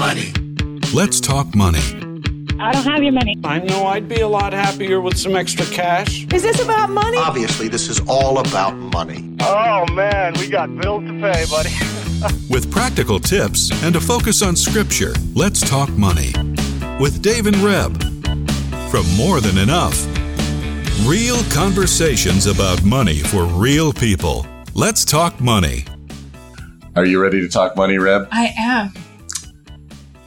money. Let's talk money. I don't have your money. I know I'd be a lot happier with some extra cash. Is this about money? Obviously, this is all about money. Oh man, we got bills to pay, buddy. With practical tips and a focus on scripture, let's talk money. With Dave and Reb. From More Than Enough. Real conversations about money for real people. Let's talk money. Are you ready to talk money, Reb? I am.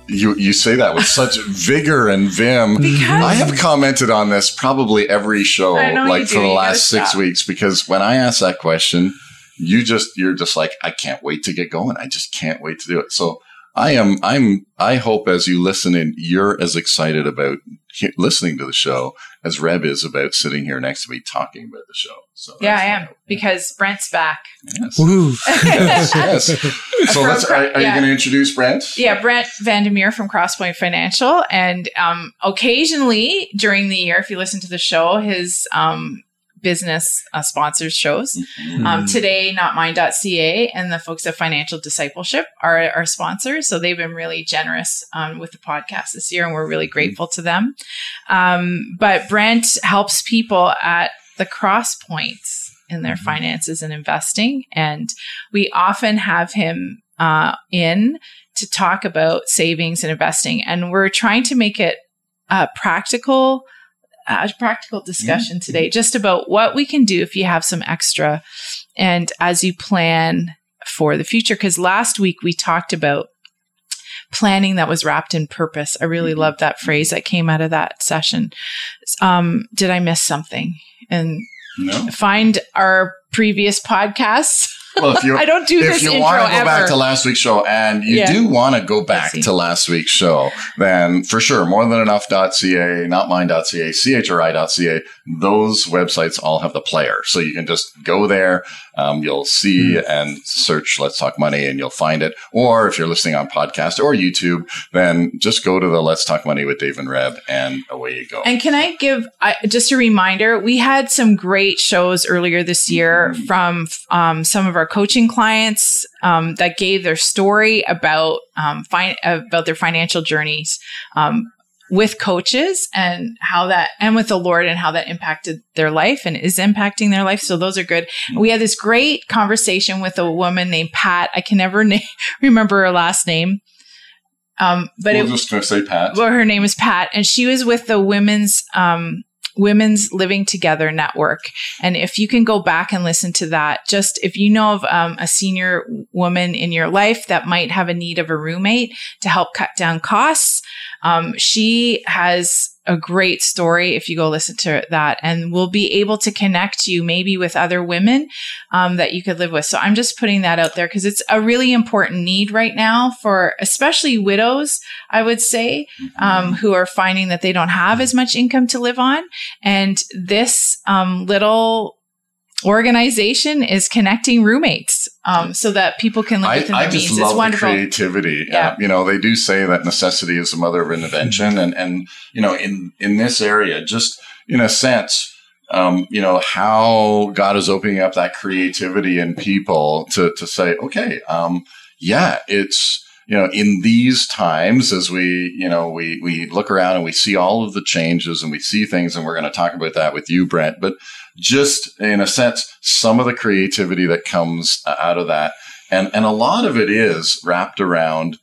You you say that with such vigor and vim. Because- I have commented on this probably every show, like for the last six stop. weeks, because when I ask that question, you just you're just like, I can't wait to get going. I just can't wait to do it. So I am. I'm. I hope as you listen in, you're as excited about he- listening to the show as Reb is about sitting here next to me talking about the show. So Yeah, I am hope. because Brent's back. Yes. Woo. yes, yes. So From- let's. Are, are yeah. you going to introduce Brent? Yeah, Brent Vandermeer from Crosspoint Financial, and um, occasionally during the year, if you listen to the show, his um, business uh, sponsors shows. Mm-hmm. Um, today, NotMine.ca and the folks at Financial Discipleship are our sponsors. So they've been really generous um, with the podcast this year, and we're really grateful to them. Um, but Brent helps people at the cross points in their finances and investing. And we often have him uh, in to talk about savings and investing. And we're trying to make it a practical a practical discussion today just about what we can do if you have some extra and as you plan for the future. Because last week we talked about planning that was wrapped in purpose. I really love that phrase that came out of that session. Um, did i miss something? And No. find our previous podcasts Well, if you I don't do if this you want to go ever. back to last week's show and you Yeah. do want to go back to last week's show, then for sure, morethanenough.ca, notmine.ca, chri.ca, those websites all have the player. So you can just go there. Um, you'll see and search Let's Talk Money and you'll find it. Or if you're listening on podcast or YouTube, then just go to the Let's Talk Money with Dave and Reb and away you go. And can I give I, just a reminder? We had some great shows earlier this year from um, some of our coaching clients um, that gave their story about um, fin- about their financial journeys um, with coaches and how that and with the Lord and how that impacted their life and is impacting their life. So those are good. We had this great conversation with a woman named Pat. I can never na- remember her last name. Um, but We're it, just to say Pat. well, her name is Pat, and she was with the women's um, women's living together network. And if you can go back and listen to that, just if you know of um, a senior woman in your life that might have a need of a roommate to help cut down costs, um, she has a great story if you go listen to that and we'll be able to connect you maybe with other women um, that you could live with. So i'm just putting that out there because it's a really important need right now for especially widows i would say um, who are finding that they don't have as much income to live on. And this um, little organization is connecting roommates um, so that people can live within I their just means love it's the wonderful creativity. Yeah. Uh, you know, they do say that necessity is the mother of invention, and and you know, in in this area, just in a sense. Um, you know how God is opening up that creativity in people to to say, okay, um, yeah, it's you know in these times as we you know we we look around and we see all of the changes and we see things, and we're going to talk about that with you, Brent. But just in a sense, some of the creativity that comes uh, out of that. And and a lot of it is wrapped around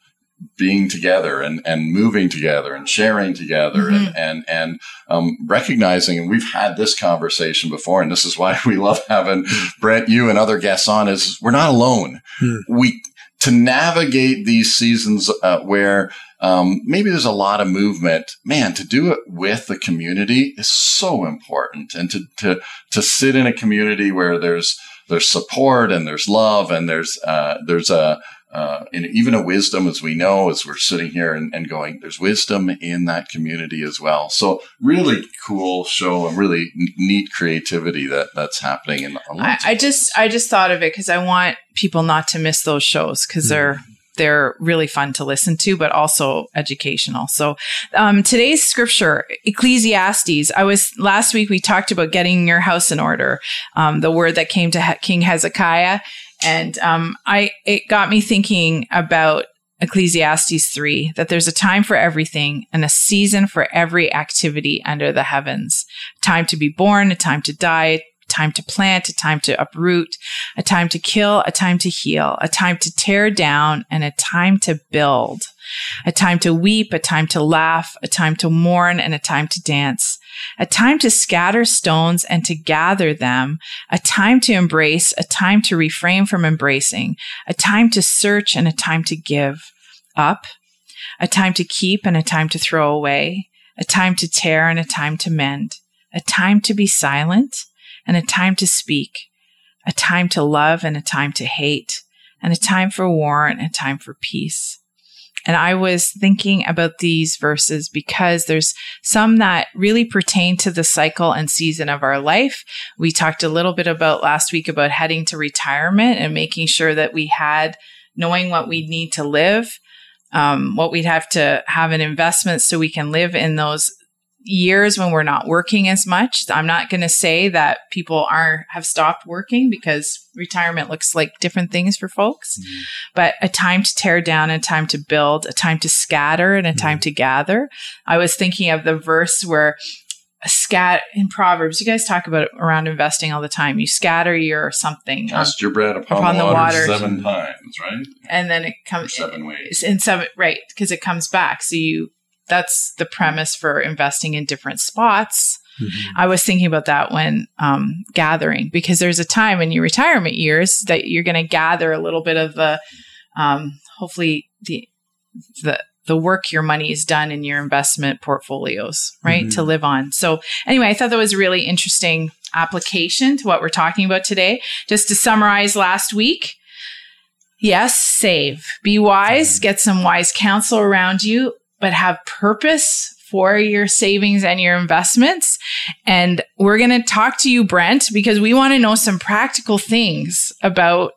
being together and and moving together and sharing together and and and um, recognizing and we've had this conversation before and this is why we love having Brent you and other guests on is we're not alone. We to navigate these seasons uh, where um, maybe there's a lot of movement. Man to do it with the community is so important. And to to to sit in a community where there's there's support and there's love and there's uh, there's a uh, and even a wisdom as we know as we're sitting here and, and going there's wisdom in that community as well. So really cool show and really neat creativity that that's happening in I, I just I just thought of it because I want people not to miss those shows because they're they're really fun to listen to, but also educational. So um, today's scripture, Ecclesiastes. I was last week we talked about getting your house in order. Um, the word that came to King Hezekiah, and um, I it got me thinking about Ecclesiastes 3 that there's a time for everything and a season for every activity under the heavens. Time to be born, a time to die, time to plant, a time to uproot, a time to kill, a time to heal, a time to tear down, and a time to build. A time to weep, a time to laugh, a time to mourn, and a time to dance. A time to scatter stones and to gather them. A time to embrace, a time to refrain from embracing. A time to search and a time to give up. A time to keep and a time to throw away. A time to tear and a time to mend. A time to be silent and a time to speak. A time to love and a time to hate. And a time for war and a time for peace. And I was thinking about these verses because there's some that really pertain to the cycle and season of our life. We talked a little bit about last week about heading to retirement and making sure that we had knowing what we need to live, um, what we'd have to have an investment so we can live in those years when we're not working as much. I'm not going to say that people are have stopped working because retirement looks like different things for folks. Mm-hmm. But a time to tear down, a time to build, a time to scatter, and a time mm-hmm. to gather. I was thinking of the verse where scat in Proverbs. You guys talk about it around investing all the time. You scatter your something. Cast your bread upon, upon the, the water seven times, right? And then it comes seven ways. In seven, right? Because it comes back. So you that's the premise for investing in different spots. Mm-hmm. I was thinking about that when um, gathering because there's a time in your retirement years that you're going to gather a little bit of the, um, hopefully the the the work your money is done in your investment portfolios, right, mm-hmm. to live on. So anyway, I thought that was a really interesting application to what we're talking about today. Just to summarize last week. Yes, save. Be wise, get some wise counsel around you but have purpose for your savings and your investments. And we're going to talk to you, Brent, because we want to know some practical things about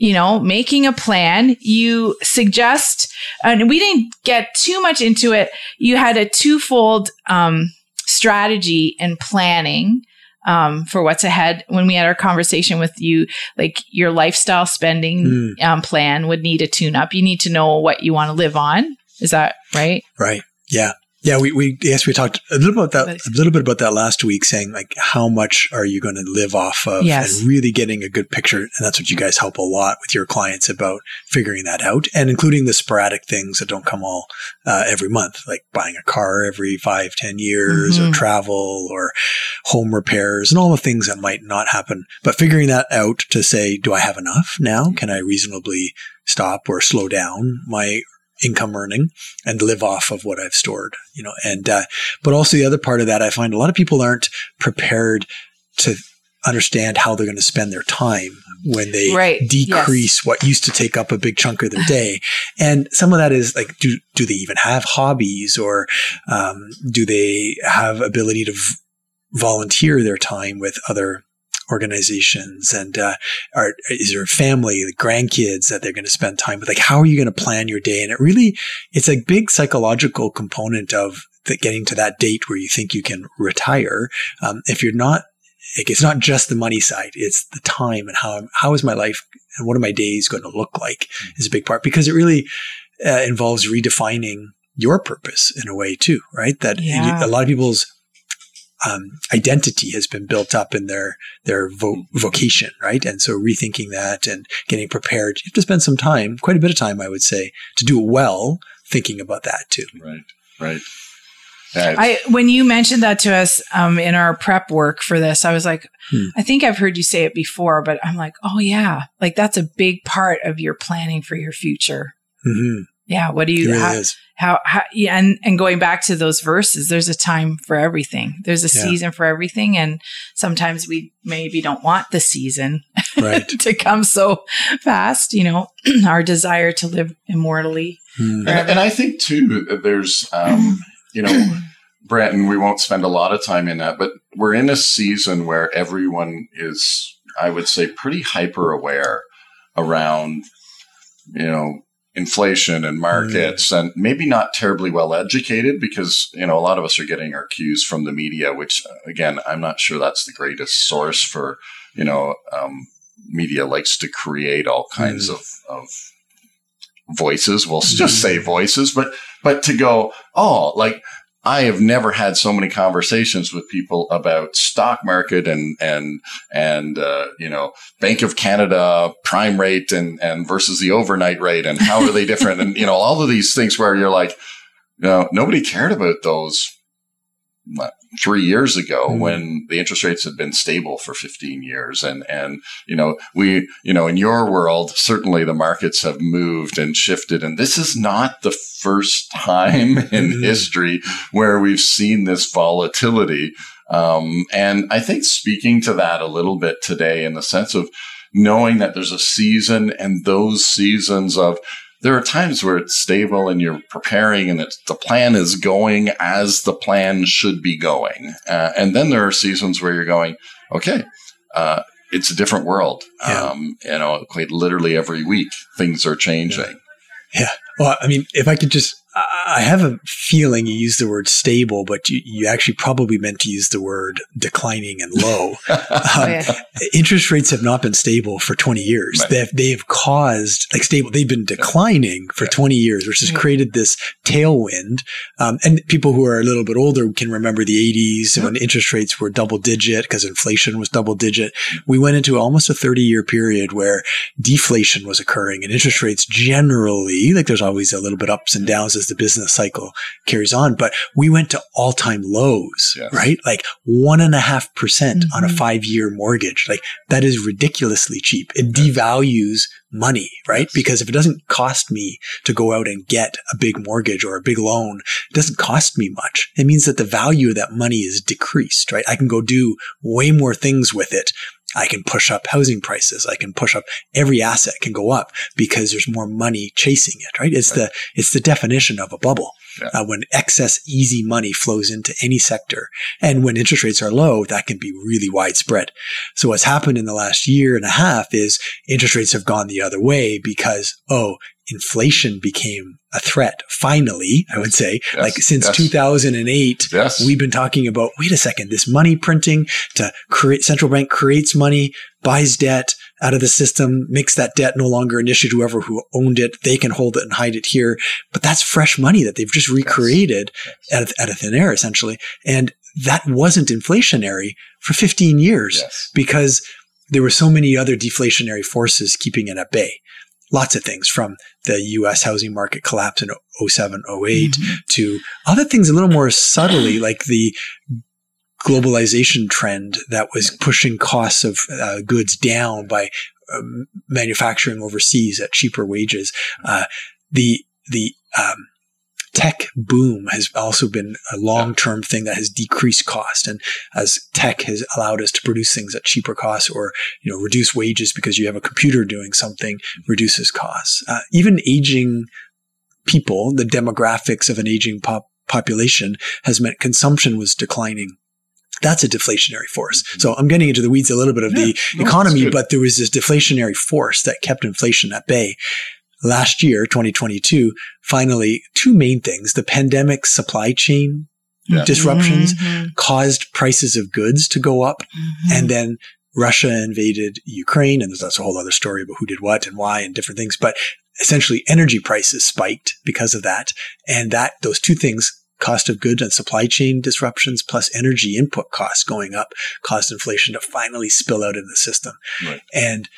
you know, making a plan. You suggest, and we didn't get too much into it. You had a twofold um, strategy and planning um, for what's ahead. When we had our conversation with you, like your lifestyle spending mm. um, plan would need a tune up. You need to know what you want to live on. Is that right? Right. Yeah. Yeah, we, we yes we talked a little about that a little bit about that last week, saying like how much are you going to live off of, yes. and really getting a good picture, and that's what you guys help a lot with your clients about figuring that out, and including the sporadic things that don't come all uh, every month, like buying a car every five ten years, mm-hmm. or travel, or home repairs, and all the things that might not happen. But figuring that out to say, do I have enough now? Can I reasonably stop or slow down my income earning and live off of what I've stored, you know, and, uh, but also the other part of that, I find a lot of people aren't prepared to understand how they're going to spend their time when they right. decrease yes. what used to take up a big chunk of their day. and some of that is like, do, do they even have hobbies or, um, do they have ability to v- volunteer their time with other organizations and uh, are, is there a family, the grandkids that they're going to spend time with? Like, how are you going to plan your day? And it really, it's a big psychological component of the, getting to that date where you think you can retire. Um, if you're not, it's not just the money side; it's the time and how how is my life and what are my days going to look like is a big part because it really uh, involves redefining your purpose in a way too, right? That yeah. you, a lot of people's um, identity has been built up in their their vo- vocation, right? And so rethinking that and getting prepared, you have to spend some time, quite a bit of time, I would say, to do it well. Thinking about that too. Right. Right. I when you mentioned that to us um, in our prep work for this, I was like, hmm. I think I've heard you say it before, but I'm like, oh yeah, like that's a big part of your planning for your future. Mm-hmm. Yeah. What do you, really how, how, yeah, and, and going back to those verses, there's a time for everything. There's a yeah. season for everything. And sometimes we maybe don't want the season right. to come so fast, you know, our desire to live immortally. Mm. And, and, I think too, there's, um, you know, Brent, we won't spend a lot of time in that, but we're in a season where everyone is, I would say, pretty hyper aware around, you know, inflation and markets mm. and maybe not terribly well educated because you know a lot of us are getting our cues from the media which again i'm not sure that's the greatest source for you know um, media likes to create all kinds mm. of, of voices. We'll just say voices, but, but to go, oh, like, I have never had so many conversations with people about stock market and and and uh, you know Bank of Canada prime rate and and versus the overnight rate and how are they different? And you know all of these things where you're like, you know, nobody cared about those three years ago mm. when the interest rates had been stable for 15 years. And, and, you know, we, you know, in your world, certainly the markets have moved and shifted. And this is not the first time in mm. history where we've seen this volatility. Um, and I think speaking to that a little bit today in the sense of knowing that there's a season and those seasons of, there are times where it's stable and you're preparing and it's, the plan is going as the plan should be going. Uh, and then there are seasons where you're going, okay, uh, it's a different world. Yeah. Um, you know, quite literally every week things are changing. Yeah. yeah. Well, I mean, if I could just I have a feeling you used the word stable, but you, you actually probably meant to use the word declining and low. Oh, um, yeah. Interest rates have not been stable for 20 years. Right. They've, they've caused, like stable, they've been declining for yeah. 20 years, which has created this tailwind. Um, and people who are a little bit older can remember the 80s yeah. when interest rates were double digit because inflation was double digit. We went into almost a 30 year period where deflation was occurring and interest rates generally, like there's always a little bit ups and downs as the business cycle carries on. But we went to all time lows, yes. right? Like one and a half percent on a mm-hmm. five year mortgage. Like that is ridiculously cheap. It devalues money, right? Yes. Because if it doesn't cost me to go out and get a big mortgage or a big loan, it doesn't cost me much. It means that the value of that money is decreased, right? I can go do way more things with it I can push up housing prices. I can push up every asset can go up because there's more money chasing it, right? It's right. the, it's the definition of a bubble. Yeah. Uh, when excess easy money flows into any sector and when interest rates are low, that can be really widespread. So what's happened in the last year and a half is interest rates have gone the other way because, oh, inflation became a threat. Finally, I would say, yes, like since yes. 2008, yes. we've been talking about, wait a second, this money printing to create central bank creates money, buys debt out of the system, makes that debt no longer an issue to whoever who owned it. They can hold it and hide it here. But that's fresh money that they've just recreated At, a, a thin air, essentially. And that wasn't inflationary for 15 years because there were so many other deflationary forces keeping it at bay lots of things from the US housing market collapse in 07, 08 mm-hmm. to other things a little more subtly, like the globalization trend that was pushing costs of uh, goods down by um, manufacturing overseas at cheaper wages. Uh, the, the, um, tech boom has also been a long-term thing that has decreased cost. And as tech has allowed us to produce things at cheaper costs or, you know, reduce wages because you have a computer doing something reduces costs. Uh, even aging people, the demographics of an aging pop- population has meant consumption was declining that's a deflationary force. So I'm getting into the weeds a little bit of yeah, the no, economy, but there was this deflationary force that kept inflation at bay last year, 2022, finally, two main things. The pandemic supply chain yeah. disruptions mm-hmm. caused prices of goods to go up. Mm-hmm. And then Russia invaded Ukraine. And that's a whole other story about who did what and why and different things. But essentially energy prices spiked because of that. And that, those two things, cost of goods and supply chain disruptions plus energy input costs going up caused inflation to finally spill out in the system. Right. And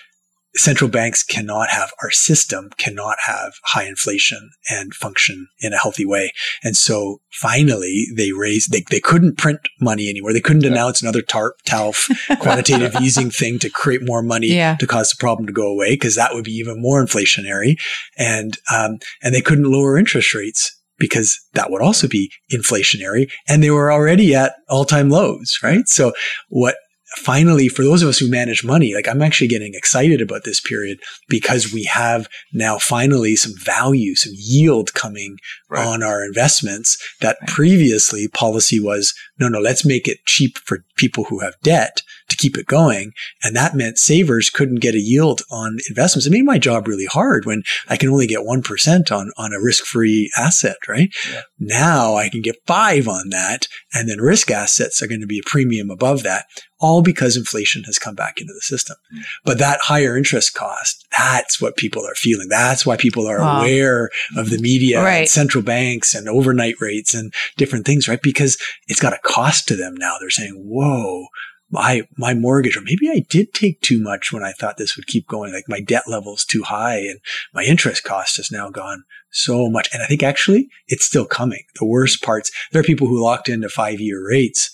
central banks cannot have our system cannot have high inflation and function in a healthy way. And so finally they raised, they, they couldn't print money anymore. They couldn't yeah. announce another TARP, TALF quantitative easing thing to create more money yeah. to cause the problem to go away because that would be even more inflationary. And, um, and they couldn't lower interest rates because that would also be inflationary and they were already at all time lows, right? So what finally, for those of us who manage money, like I'm actually getting excited about this period because we have now finally some value, some yield coming right. on our investments that previously policy was, no, no, let's make it cheap for people who have debt to keep it going. And that meant savers couldn't get a yield on investments. It made my job really hard when I can only get 1% on, on a risk free asset, right? Yeah. Now I can get five on that. And then risk assets are going to be a premium above that, all because inflation has come back into the system. Mm. But that higher interest cost, that's what people are feeling. That's why people are Wow. aware of the media Right. and central banks and overnight rates and different things, right? Because it's got a cost to them now. They're saying, whoa, my, my mortgage, or maybe I did take too much when I thought this would keep going. Like my debt level's too high and my interest cost has now gone so much. And I think actually it's still coming. The worst parts, there are people who locked into five year rates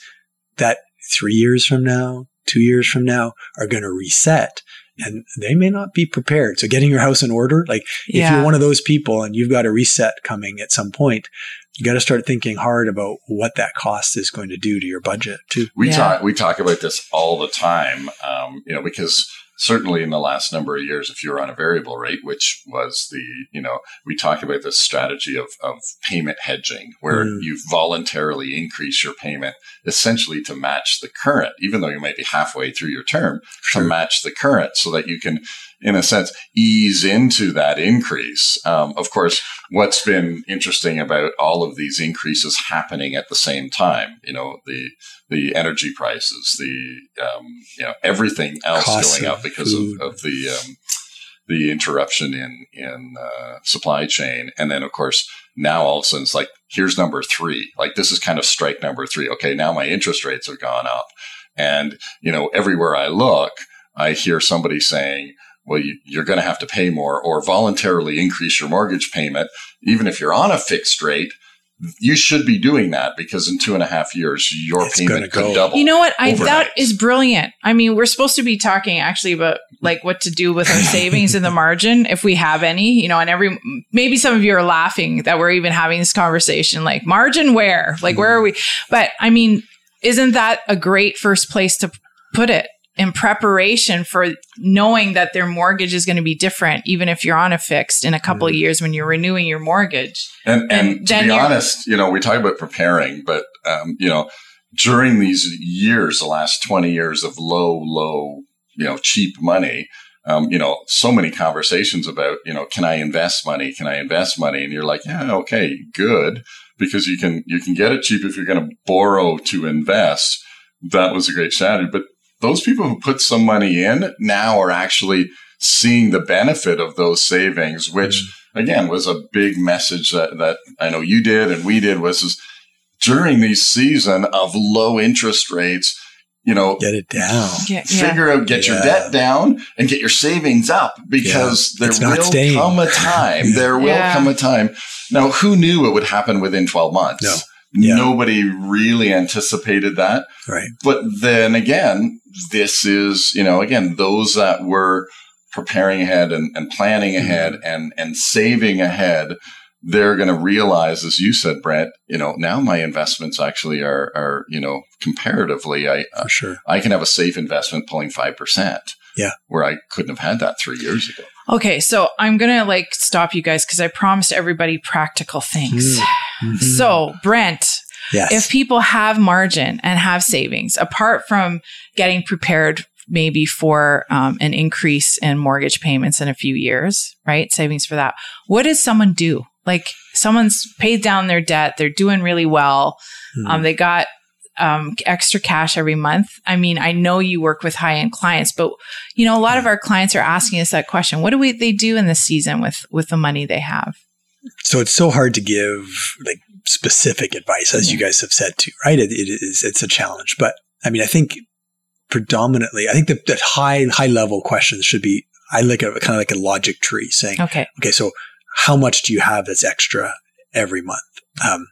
that three years from now, two years from now are going to reset and they may not be prepared. So getting your house in order, like if Yeah. you're one of those people and you've got a reset coming at some point, you got to start thinking hard about what that cost is going to do to your budget too. We Yeah. talk we talk about this all the time, um, you know, because certainly in the last number of years, if you're on a variable rate, which was the, you know, we talk about this strategy of, of payment hedging, where Mm. you voluntarily increase your payment essentially to match the current, even though you might be halfway through your term, Sure. to match the current so that you can, in a sense, ease into that increase. Um, of course, what's been interesting about all of these increases happening at the same time, you know, the, the energy prices, the, um, you know, everything else Costs going up because of, of the, um, the interruption in, in, uh, supply chain. And then, of course, now all of a sudden it's like, here's number three. Like this is kind of strike number three. Okay. Now my interest rates have gone up. And, you know, everywhere I look, I hear somebody saying, well, you, you're going to have to pay more or voluntarily increase your mortgage payment. Even if you're on a fixed rate, you should be doing that because in two and a half years, your It's gonna payment could go. double. You know what? I that is brilliant. I mean, we're supposed to be talking actually about like what to do with our savings in the margin if we have any, you know, and every maybe some of you are laughing that we're even having this conversation like margin where? Like where are mm-hmm. we? But I mean, isn't that a great first place to put it? In preparation for knowing that their mortgage is going to be different, even if you're on a fixed in a couple of years when you're renewing your mortgage. And, and, And to be honest, you know, we talk about preparing, but, um, you know, during these years, the last 20 years of low, low, you know, cheap money, um, you know, so many conversations about, you know, can I invest money? Can I invest money? And you're like, yeah, okay, good. Because you can, you can get it cheap if you're going to borrow to invest. That was a great strategy. But those people who put some money in now are actually seeing the benefit of those savings, which mm-hmm. again was a big message that, that I know you did and we did was is during these season of low interest rates, you know, Get it down. Yeah, yeah. figure out, get your debt down and get your savings up because Yeah. It's there not will come a time. Yeah. There will Yeah. come a time. Now, who knew it would happen within 12 months? No. Yeah. Nobody really anticipated that. Right. But then again, this is, you know, again, those that were preparing ahead and, and planning Mm-hmm. ahead and, and saving ahead, they're going to realize, as you said, Brent, you know, now my investments actually are, are, you know, comparatively, I, For sure. I can have a safe investment pulling 5%. Yeah. Where I couldn't have had that three years ago. Okay, so I'm gonna like stop you guys because I promised everybody practical things. Mhm. So, Brent, yes. if people have margin and have savings, apart from getting prepared maybe for um, an increase in mortgage payments in a few years, right? Savings for that. What does someone do? Like someone's paid down their debt, they're doing really well. Mhm. Um, they got um, extra cash every month. I mean, I know you work with high end clients, but you know, a lot of our clients are asking us that question. What do we they do in this season with with the money they have? so it's so hard to give like specific advice, as you guys have said too, right? It, it is, it's a challenge, but I mean, I think predominantly, I think that, that high, high level questions should be, I like a kind of like a logic tree saying, Okay. okay, so how much do you have that's extra every month? Um,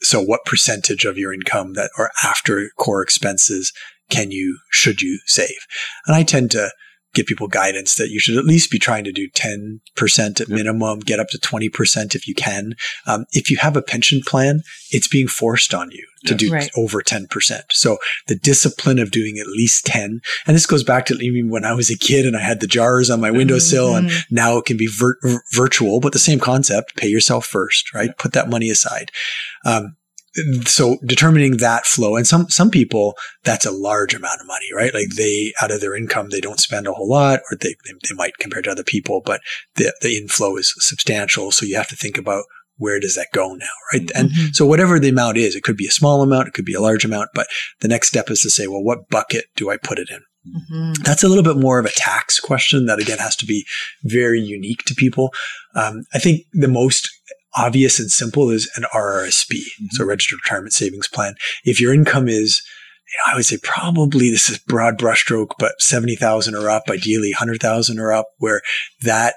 so what percentage of your income that or after core expenses can you, should you save? And I tend to give people guidance that you should at least be trying to do 10% at minimum, get up to 20% if you can. Um, if you have a pension plan, it's being forced on you to Yeah. do Right. over 10%. So the discipline of doing at least 10, and this goes back to even when I was a kid and I had the jars on my windowsill and Mhm. now it can be vir- vir- virtual, but the same concept, pay yourself first, right? Put that money aside. Um, so determining that flow and some some people that's a large amount of money right like they out of their income they don't spend a whole lot or they, they, they might compared to other people but the, the inflow is substantial so you have to think about where does that go now right and Mhm. so whatever the amount is it could be a small amount it could be a large amount but the next step is to say well what bucket do i put it in Mhm. that's a little bit more of a tax question that again has to be very unique to people. Um, I think the most obvious and simple is an RRSP, so registered retirement savings plan. If your income is, you know, I would say probably this is broad brushstroke, but 70,000 or up, ideally 100,000 or up, where that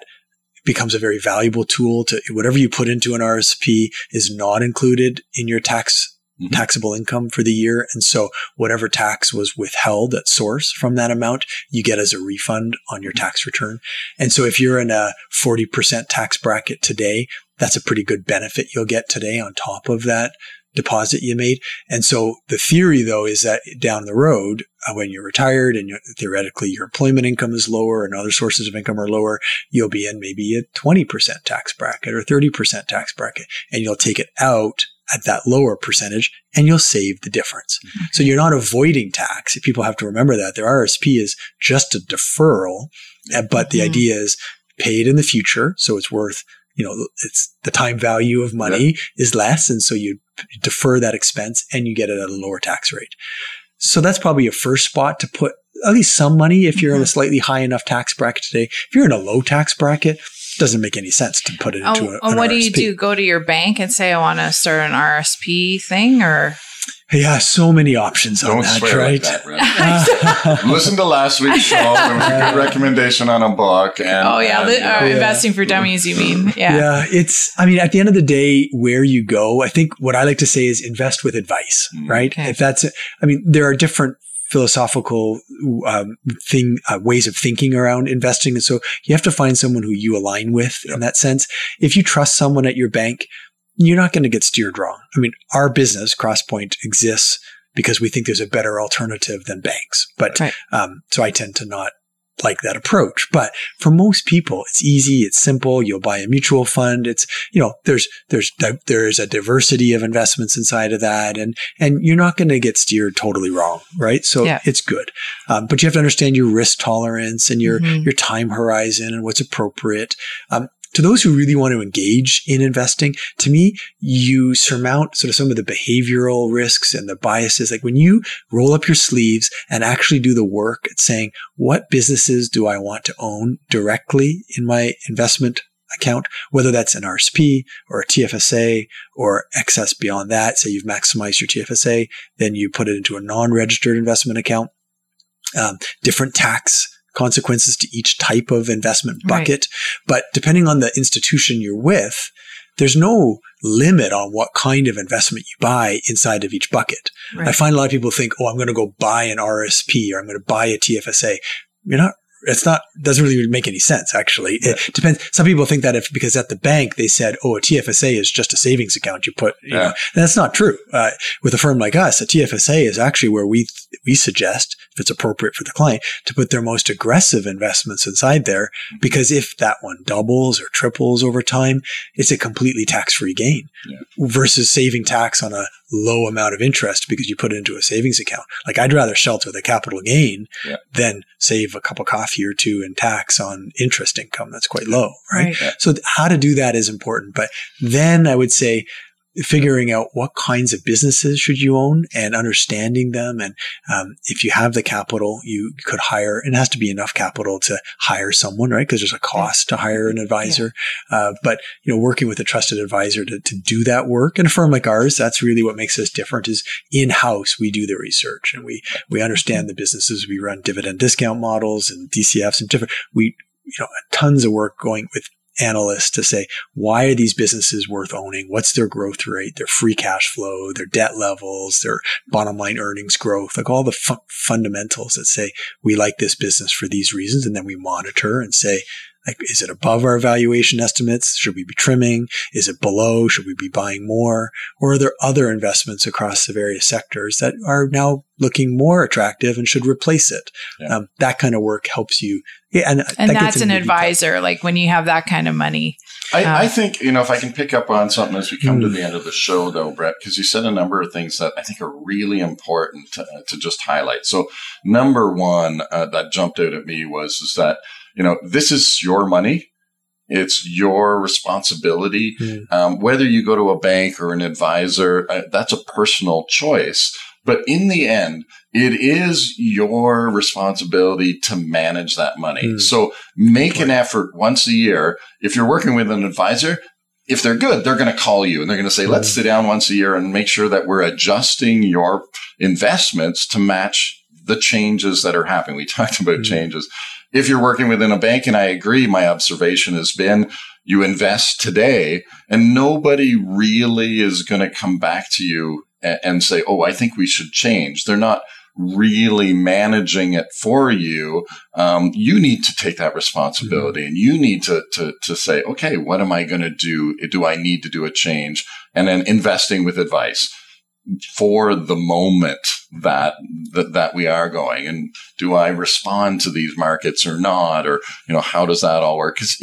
becomes a very valuable tool to whatever you put into an RSP is not included in your tax Mhm. taxable income for the year. And so whatever tax was withheld at source from that amount, you get as a refund on your tax return. And so if you're in a 40% tax bracket today, that's a pretty good benefit you'll get today on top of that deposit you made. And so the theory though is that down the road, uh, when you're retired and you're, theoretically your employment income is lower and other sources of income are lower, you'll be in maybe a 20% tax bracket or 30% tax bracket and you'll take it out at that lower percentage and you'll save the difference. So you're not avoiding tax. People have to remember that their RSP is just a deferral, but the Mhm. idea is paid in the future. So it's worth, you know, it's the time value of money is less. And so you defer that expense and you get it at a lower tax rate. So that's probably your first spot to put at least some money if you're in a mm-hmm. slightly high enough tax bracket today. If you're in a low tax bracket, it doesn't make any sense to put it into Oh, a, and an what do you do? Go to your bank and say, I want to start an RSP thing or? Yeah, so many options on Don't that, swear right? like that, Reb. Listen to last week's show. There was a good recommendation on a book. And, Oh, yeah. and, li- you uh, Yeah. Investing for dummies, you mean? Yeah. Yeah, it's, I mean, at the end of the day, where you go, I think what I like to say is invest with advice, Mm, right? okay. If that's, I mean, there are different philosophical um, thing uh, ways of thinking around investing, and so you have to find someone who you align with in that sense. If you trust someone at your bank, you're not going to get steered wrong. I mean, our business Crosspoint exists because we think there's a better alternative than banks, but Right. um, so I tend to not like that approach. But for most people, it's easy, it's simple. You'll buy a mutual fund. It's you know there's there's di- there's a diversity of investments inside of that, and and you're not going to get steered totally wrong, right? So Yeah. it's good, um, but you have to understand your risk tolerance and your Mhm. your time horizon and what's appropriate. Um, to those who really want to engage in investing, to me, you surmount sort of some of the behavioral risks and the biases. Like when you roll up your sleeves and actually do the work at saying, what businesses do I want to own directly in my investment account, whether that's an RSP or a TFSA or excess beyond that. Say you've maximized your TFSA, then you put it into a non-registered investment account. Um, different tax consequences to each type of investment Right. bucket. But depending on the institution you're with, there's no limit on what kind of investment you buy inside of each bucket. I find a lot of people think, oh, I'm going to go buy an RSP or I'm going to buy a TFSA. You're not, it's not, doesn't really make any sense, actually. It depends. Some people think that if, because at the bank they said, oh, a TFSA is just a savings account you put, you Yeah. know, that's not true. Uh, with a firm like us, a TFSA is actually where we, we suggest, if it's appropriate for the client, to put their most aggressive investments inside there. Because if that one doubles or triples over time, it's a completely tax-free gain versus saving tax on a low amount of interest because you put it into a savings account. Like I'd rather shelter the capital gain Yeah. than save a cup of coffee or two in tax on interest income that's quite low, right? Right. So th- how to do that is important. But then I would say figuring out what kinds of businesses should you own and understanding them. And um, if you have the capital, you could hire, it has to be enough capital to hire someone, right? Because there's a cost to hire an advisor. Uh, but, you know, working with a trusted advisor to, to do that work and a firm like ours, that's really what makes us different is in house, we do the research and we, we understand the businesses. We run dividend discount models and DCFs and different, we, you know, tons of work going with analysts to say, why are these businesses worth owning? What's their growth rate, their free cash flow, their debt levels, their bottom line earnings growth, like all the fu- fundamentals that say we like this business for these reasons. And then we monitor and say, Like, is it above our valuation estimates? Should we be trimming? Is it below? Should we be buying more? Or are there other investments across the various sectors that are now looking more attractive and should replace it? Yeah. Um, that kind of work helps you. Yeah, and, And that that's an into the detail. advisor. Like when you have that kind of money. I, Uh, I think, you know, if I can pick up on something as we come to Mm. the end of the show, though, Brent, because you said a number of things that I think are really important to, to just highlight. So, number one uh, that jumped out at me was is that, you know, this is your money. It's your responsibility. Mm. Um, whether you go to a bank or an advisor, uh, that's a personal choice. But in the end, it is your responsibility to manage that money. Mm. So make an effort once a year. If you're working with an advisor, if they're good, they're going to call you and they're going to say, let's sit down once a year and make sure that we're adjusting your investments to match the changes that are happening. We talked about Mm. changes. If you're working within a bank, and I agree, my observation has been you invest today and nobody really is going to come back to you and, and say, Oh, I think we should change. They're not really managing it for you. Um, you need to take that responsibility and you need to, to, to say, okay, what am I going to do? Do I need to do a change? And then investing with advice for the moment that, that, that we are going. And do I respond to these markets or not? Or, you know, how does that all work? Cause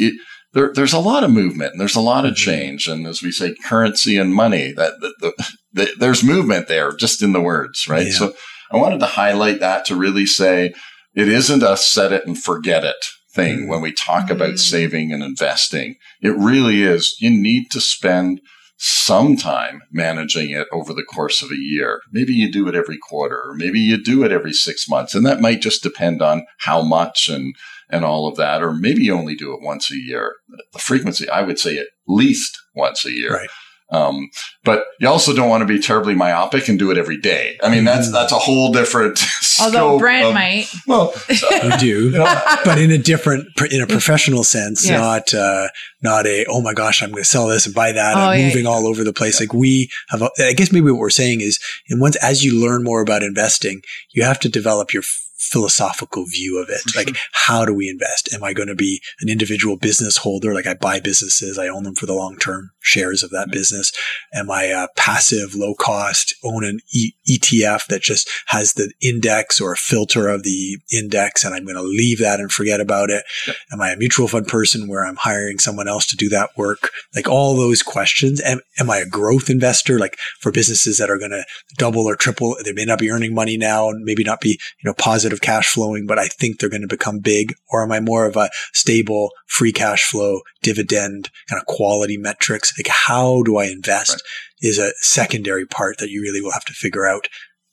there, there's a lot of movement and there's a lot of change. And as we say, currency and money, that, the, the, the, there's movement there just in the words, right? Yeah. So I wanted to highlight that to really say it isn't a set it and forget it thing Mm. when we talk about Mm. saving and investing. It really is. You need to spend some time managing it over the course of a year. Maybe you do it every quarter, or maybe you do it every six months. And that might just depend on how much and, and all of that. Or maybe you only do it once a year. The frequency, I would say at least once a year. Right. Um, but you also don't want to be terribly myopic and do it every day. I mean, that's, that's a whole different Although scope Brent of- might. Well, You do. you know, but in a different, in a professional sense, Yes. not, uh, not a, oh my gosh, I'm going to sell this and buy that. Oh, I'm yeah. moving all over the place. Like we have, a, I guess maybe what we're saying is, and once, as you learn more about investing, you have to develop your f- philosophical view of it. Like, how do we invest? Am I going to be an individual business holder? Like I buy businesses, I own them for the long term shares of that mm-hmm. business. Am I a passive, low cost, own an e- ETF that just has the index or a filter of the index and I'm going to leave that and forget about it? Am I a mutual fund person where I'm hiring someone else to do that work? Like all those questions. Am, am I a growth investor? Like for businesses that are going to double or triple, they may not be earning money now and maybe not be, you know, positive cash flowing, but I think they're going to become big. Or am I more of a stable free cash flow dividend kind of quality metrics? Like how do I invest Right. is a secondary part that you really will have to figure out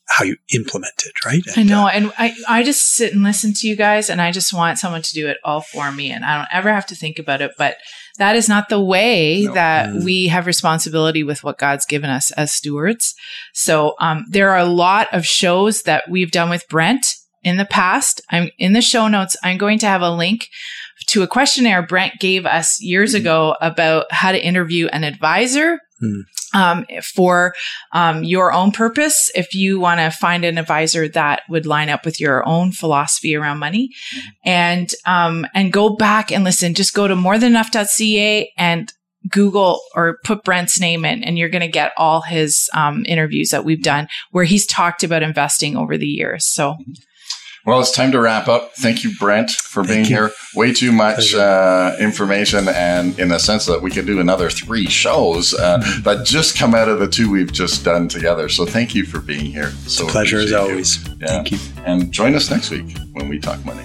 how you implement it. Right. I know. uh, And I, I just sit and listen to you guys, and I just want someone to do it all for me. And I don't ever have to think about it. But that is not the way No. that Mm. we have responsibility with what God's given us as stewards. So um, there are a lot of shows that we've done with Brent in the past. I'm in the show notes. I'm going to have a link to a questionnaire Brent gave us years Mm-hmm. ago about how to interview an advisor. Hmm. Um, for um, your own purpose, if you want to find an advisor that would line up with your own philosophy around money, and um, and go back and listen. Just go to morethanenough.ca and Google or put Brent's name in, and you're going to get all his um, interviews that we've done where he's talked about investing over the years. So Well, it's time to wrap up. Thank you, Brent, for being here. Way too much uh, information, and in the sense that we could do another three shows uh, Mm-hmm. that just come out of the two we've just done together. So thank you for being here. So pleasure as always. Yeah. Thank you. And join us next week when we talk money.